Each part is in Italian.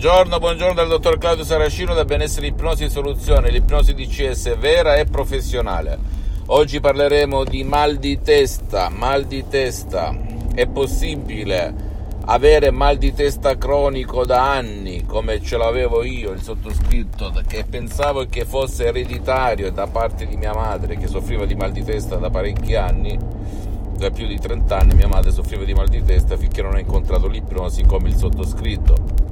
Buongiorno, buongiorno dal dottor Claudio Saracino da Benessere Ipnosi Soluzione, l'ipnosi DCS vera e professionale. Oggi parleremo di mal di testa, mal di testa. È possibile avere mal di testa cronico da anni, come ce l'avevo io, il sottoscritto, che pensavo che fosse ereditario da parte di mia madre, che soffriva di mal di testa da parecchi anni, da più di 30 anni mia madre soffriva di mal di testa finché non ha incontrato l'ipnosi come il sottoscritto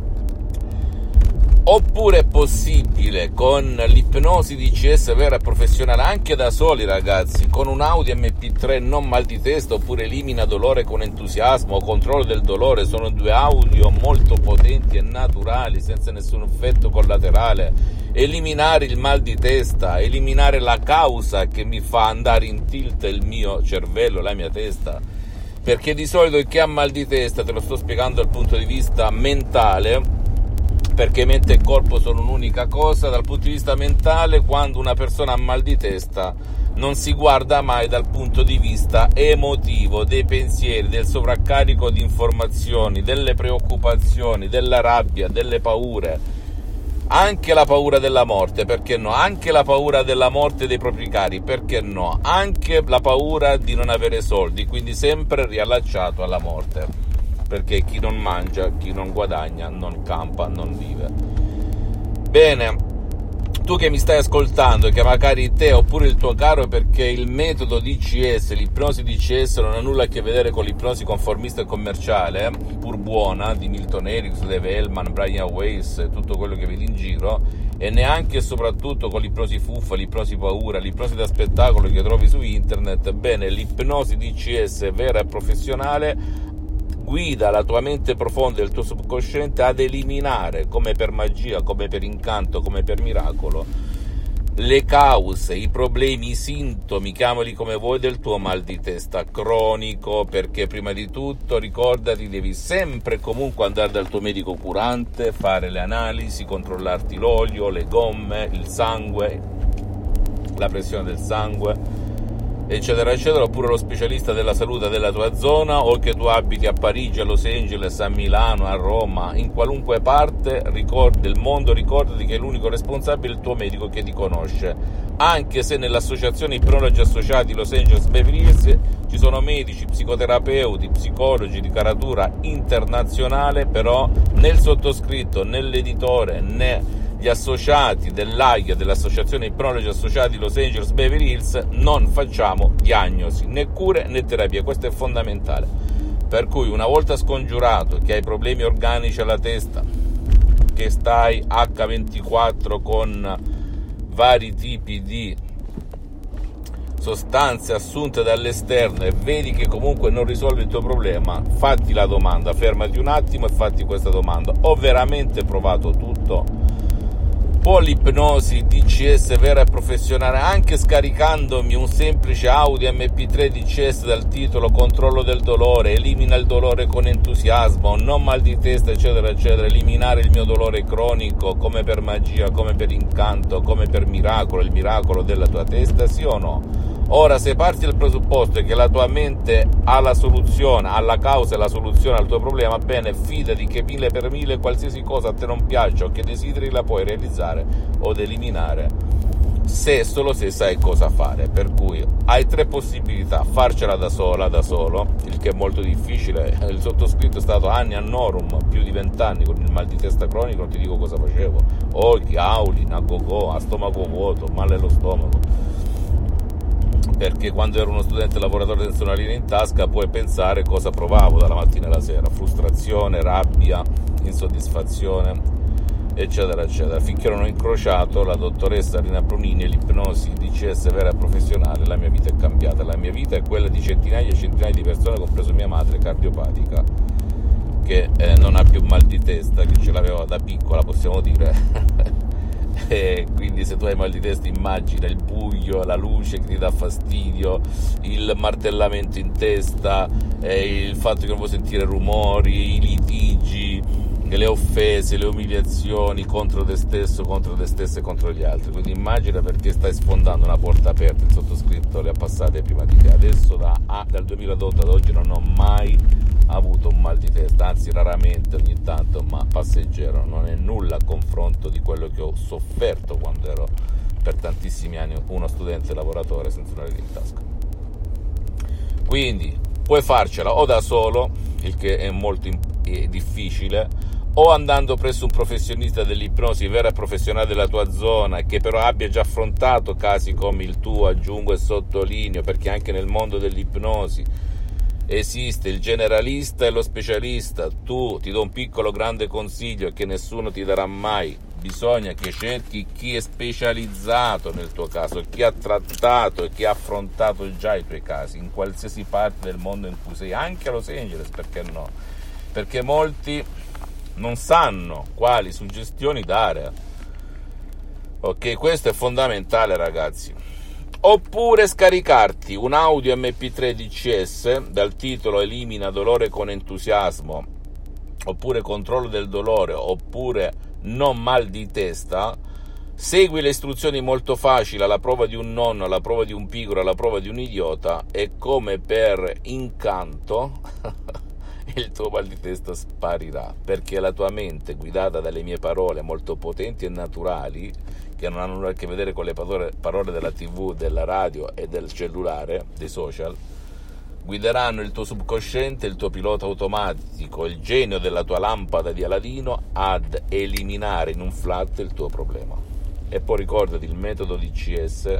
Oppure è possibile con l'ipnosi DCS vera e professionale anche da soli ragazzi, con un Audi MP3 non mal di testa oppure elimina dolore con entusiasmo o controllo del dolore, sono due audio molto potenti e naturali senza nessun effetto collaterale. Eliminare il mal di testa, eliminare la causa che mi fa andare in tilt il mio cervello, la mia testa. Perché di solito chi ha mal di testa, te lo sto spiegando dal punto di vista mentale, perché mente e corpo sono un'unica cosa, dal punto di vista mentale quando una persona ha mal di testa non si guarda mai dal punto di vista emotivo, dei pensieri, del sovraccarico di informazioni, delle preoccupazioni, della rabbia, delle paure, anche la paura della morte, perché no? Anche la paura della morte dei propri cari, perché no? Anche la paura di non avere soldi, quindi sempre riallacciato alla morte perché chi non mangia, chi non guadagna, non campa, non vive. Bene, tu che mi stai ascoltando, che magari te oppure il tuo caro, perché il metodo DCS, l'ipnosi DCS non ha nulla a che vedere con l'ipnosi conformista e commerciale, pur buona, di Milton Erickson, Dave Hellman, Brian Weiss, tutto quello che vedi in giro, e neanche e soprattutto con l'ipnosi fuffa, l'ipnosi paura, l'ipnosi da spettacolo che trovi su internet, bene, l'ipnosi DCS vera e professionale guida la tua mente profonda e il tuo subconsciente ad eliminare, come per magia, come per incanto, come per miracolo, le cause, i problemi, i sintomi, chiamali come vuoi, del tuo mal di testa cronico, perché prima di tutto ricordati, devi sempre comunque andare dal tuo medico curante, fare le analisi, controllarti l'olio, le gomme, il sangue, la pressione del sangue eccetera eccetera oppure lo specialista della salute della tua zona o che tu abiti a Parigi, a Los Angeles, a Milano, a Roma, in qualunque parte del mondo ricordati che è l'unico responsabile il tuo medico che ti conosce. Anche se nell'associazione Ipnologi Associati Los Angeles Beverly Hills ci sono medici, psicoterapeuti, psicologi di caratura internazionale però né il sottoscritto né l'editore né gli associati dell'AIA, dell'Associazione Ipnologi Associati Los Angeles Beverly Hills, non facciamo diagnosi, né cure né terapie, questo è fondamentale. Per cui una volta scongiurato che hai problemi organici alla testa, che stai H24 con vari tipi di sostanze assunte dall'esterno e vedi che comunque non risolvi il tuo problema, fatti la domanda, fermati un attimo e fatti questa domanda. Ho veramente provato tutto? Può l'ipnosi DCS vera e professionale anche scaricandomi un semplice Audi MP3 DCS dal titolo Controllo del dolore, elimina il dolore con entusiasmo, non mal di testa eccetera eccetera, eliminare il mio dolore cronico come per magia, come per incanto, come per miracolo, il miracolo della tua testa, sì o no? Ora, se parti dal presupposto che la tua mente ha la soluzione, ha la causa e la soluzione al tuo problema, bene, fidati che mille per mille qualsiasi cosa a te non piaccia o che desideri la puoi realizzare o eliminare se solo se sai cosa fare. Per cui hai tre possibilità: farcela da sola, da solo, il che è molto difficile. Il sottoscritto è stato anni a Norum, più di vent'anni con il mal di testa cronico, non ti dico cosa facevo. Occhi, auli, a go a stomaco vuoto, male allo stomaco perché quando ero uno studente lavoratore senza una linea in tasca puoi pensare cosa provavo dalla mattina alla sera, frustrazione, rabbia, insoddisfazione, eccetera, eccetera, finché non ho incrociato la dottoressa Rina Brunini e l'ipnosi DCS vera e professionale, la mia vita è cambiata, la mia vita è quella di centinaia e centinaia di persone, compreso mia madre, cardiopatica che eh, non ha più mal di testa, che ce l'aveva da piccola, possiamo dire. e quindi se tu hai mal di testa immagina il buio, la luce che ti dà fastidio, il martellamento in testa, il fatto che non puoi sentire rumori, i litigi, le offese, le umiliazioni contro te stesso, contro te stesso e contro gli altri. Quindi immagina perché stai sfondando una porta aperta, il sottoscritto le ha passate prima di te. Adesso da, ah, dal 2008 ad oggi non ho mai avuto un mal di testa, anzi raramente ogni tanto, ma passeggero, non è nulla a confronto di quello che ho sofferto quando ero per tantissimi anni uno studente lavoratore senza una lira in tasca. Quindi puoi farcela o da solo, il che è molto difficile, o andando presso un professionista dell'ipnosi vera professionale della tua zona che però abbia già affrontato casi come il tuo, aggiungo e sottolineo, perché anche nel mondo dell'ipnosi esiste il generalista e lo specialista. Tu ti do un piccolo grande consiglio che nessuno ti darà mai. Bisogna che cerchi chi è specializzato nel tuo caso, chi ha trattato e chi ha affrontato già i tuoi casi in qualsiasi parte del mondo in cui sei, anche a Los Angeles, perché no? Perché molti non sanno quali suggestioni dare. Ok, questo è fondamentale, ragazzi. Oppure scaricarti un audio MP3 DCS dal titolo Elimina dolore con entusiasmo, oppure controllo del dolore, oppure non mal di testa. Segui le istruzioni molto facili, alla prova di un nonno, alla prova di un pigro, alla prova di un idiota e come per incanto il tuo mal di testa sparirà, perché la tua mente, guidata dalle mie parole molto potenti e naturali, che non hanno nulla a che vedere con le parole della tv, della radio e del cellulare, dei social, guideranno il tuo subconsciente, il tuo pilota automatico, il genio della tua lampada di Aladino ad eliminare in un flat il tuo problema. E poi ricordati, il metodo di CS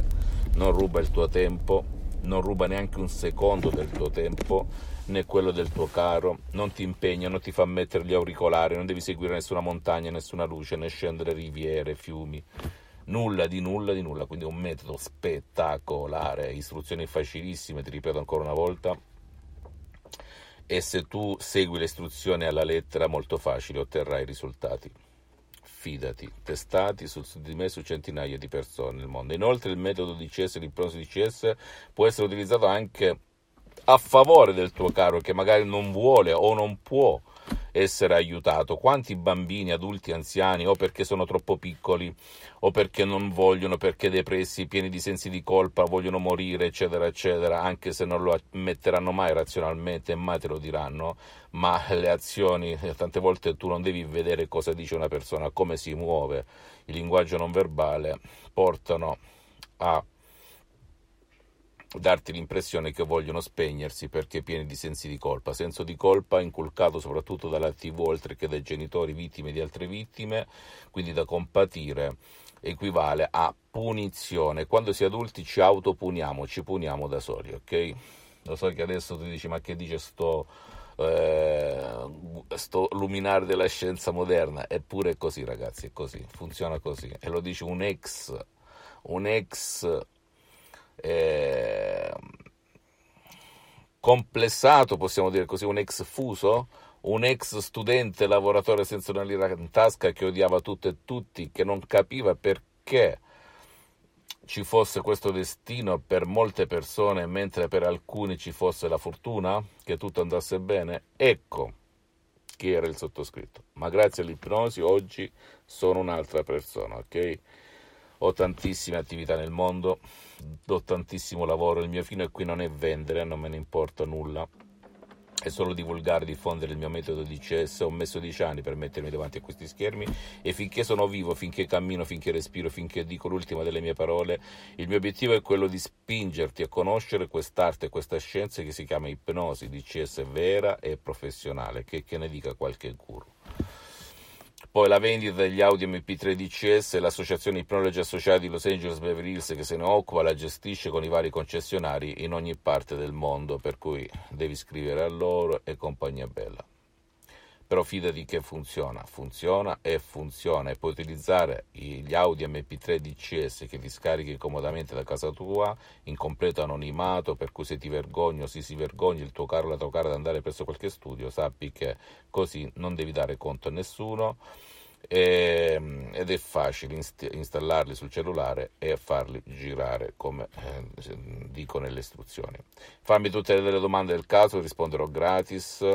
non ruba il tuo tempo, non ruba neanche un secondo del tuo tempo né quello del tuo caro, non ti impegna, non ti fa mettere gli auricolari, non devi seguire nessuna montagna, nessuna luce, né scendere riviere, fiumi, nulla di nulla di nulla, quindi un metodo spettacolare, istruzioni facilissime, ti ripeto ancora una volta, e se tu segui le istruzioni alla lettera molto facile otterrai risultati. Fidati, testati su di me su centinaia di persone nel mondo. Inoltre il metodo di CS, l'ipnosi di CS, può essere utilizzato anche a favore del tuo caro che magari non vuole o non può essere aiutato. Quanti bambini, adulti, anziani, o perché sono troppo piccoli, o perché non vogliono, perché depressi, pieni di sensi di colpa, vogliono morire, eccetera, eccetera, anche se non lo ammetteranno mai razionalmente mai te lo diranno, ma le azioni, tante volte tu non devi vedere cosa dice una persona, come si muove, il linguaggio non verbale, portano a darti l'impressione che vogliono spegnersi perché pieni di sensi di colpa, senso di colpa inculcato soprattutto dalla TV oltre che dai genitori vittime di altre vittime, quindi da compatire equivale a punizione. Quando si è adulti ci autopuniamo, ci puniamo da soli, ok? Lo so che adesso tu dici ma che dice sto, eh, sto luminare della scienza moderna, eppure è così ragazzi, è così, funziona così. E lo dice un ex, un ex eh, complessato, possiamo dire così, un ex fuso, un ex studente lavoratore senza una lira in tasca che odiava tutto e tutti, che non capiva perché ci fosse questo destino per molte persone, mentre per alcuni ci fosse la fortuna, che tutto andasse bene. Ecco chi era il sottoscritto. Ma grazie all'ipnosi oggi sono un'altra persona, ok? Ho tantissime attività nel mondo, do tantissimo lavoro, il mio fine qui non è vendere, non me ne importa nulla, è solo divulgare, diffondere il mio metodo di CS. Ho messo dieci anni per mettermi davanti a questi schermi e finché sono vivo, finché cammino, finché respiro, finché dico l'ultima delle mie parole, il mio obiettivo è quello di spingerti a conoscere quest'arte e questa scienza che si chiama ipnosi di CS vera e professionale, che, che ne dica qualche guru. Poi la vendita degli Audi MP3 DCS e l'associazione Ipnologi Associati di Los Angeles Beverly Hills che se ne occupa la gestisce con i vari concessionari in ogni parte del mondo, per cui devi scrivere a loro e compagnia bella. Però fidati che funziona, funziona e funziona. E puoi utilizzare gli Audi MP3 DCS che ti scarichi comodamente da casa tua in completo anonimato per cui se ti vergogni o se si vergogni il tuo caro o la tua cara ad andare presso qualche studio sappi che così non devi dare conto a nessuno. E, ehm, ed è facile inst- installarli sul cellulare e farli girare come eh, dico nelle istruzioni. Fammi tutte le domande del caso risponderò gratis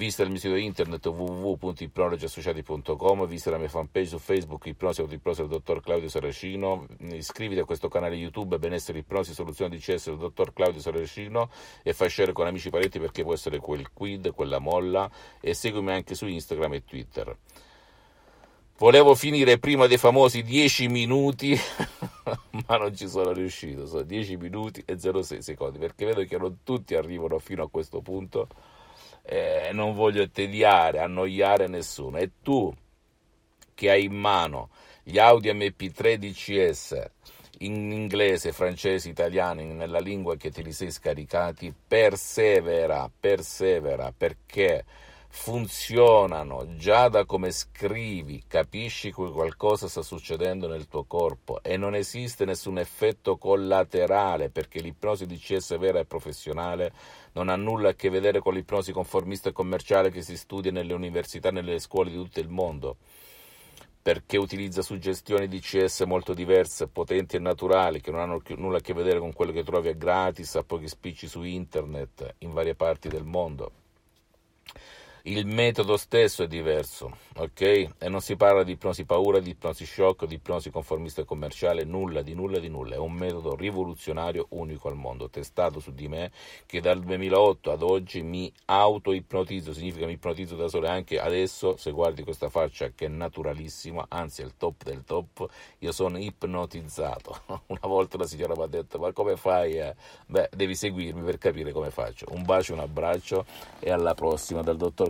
Visita il mio sito internet www.ipnologiassociati.com, visita la mia fanpage su Facebook Ipnosi Autoipnosi del dottor Claudio Saracino, iscriviti a questo canale YouTube Benessere Ipnosi Soluzione DCS del dottor Claudio Saracino e fai share con amici e parenti perché può essere quel quid, quella molla e seguimi anche su Instagram e Twitter. Volevo finire prima dei famosi 10 minuti, ma non ci sono riuscito. Sono 10 minuti e 06 secondi perché vedo che non tutti arrivano fino a questo punto eh, non voglio tediare, annoiare nessuno. E tu che hai in mano gli Audi MP3 DCS in inglese, francese, italiano, nella lingua che te li sei scaricati, persevera, persevera, perché funzionano. Già da come scrivi, capisci che qualcosa sta succedendo nel tuo corpo e non esiste nessun effetto collaterale perché l'ipnosi DCS vera e professionale non ha nulla a che vedere con l'ipnosi conformista e commerciale che si studia nelle università e nelle scuole di tutto il mondo. Perché utilizza suggestioni DCS molto diverse, potenti e naturali, che non hanno nulla a che vedere con quello che trovi a gratis a pochi spicci su internet in varie parti del mondo il metodo stesso è diverso, ok? E non si parla di ipnosi paura, di ipnosi shock, di ipnosi conformista e commerciale, nulla, di nulla, di nulla. È un metodo rivoluzionario unico al mondo, testato su di me, che dal 2008 ad oggi mi auto-ipnotizzo, significa mi ipnotizzo da solo anche adesso, se guardi questa faccia che è naturalissima, anzi è il top del top, io sono ipnotizzato. Una volta la signora mi ha detto, ma come fai? Eh? Beh, devi seguirmi per capire come faccio. Un bacio, un abbraccio e alla prossima dal dottor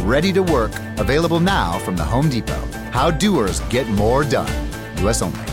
ready to work, available now from the Home Depot. How doers get more done. US only.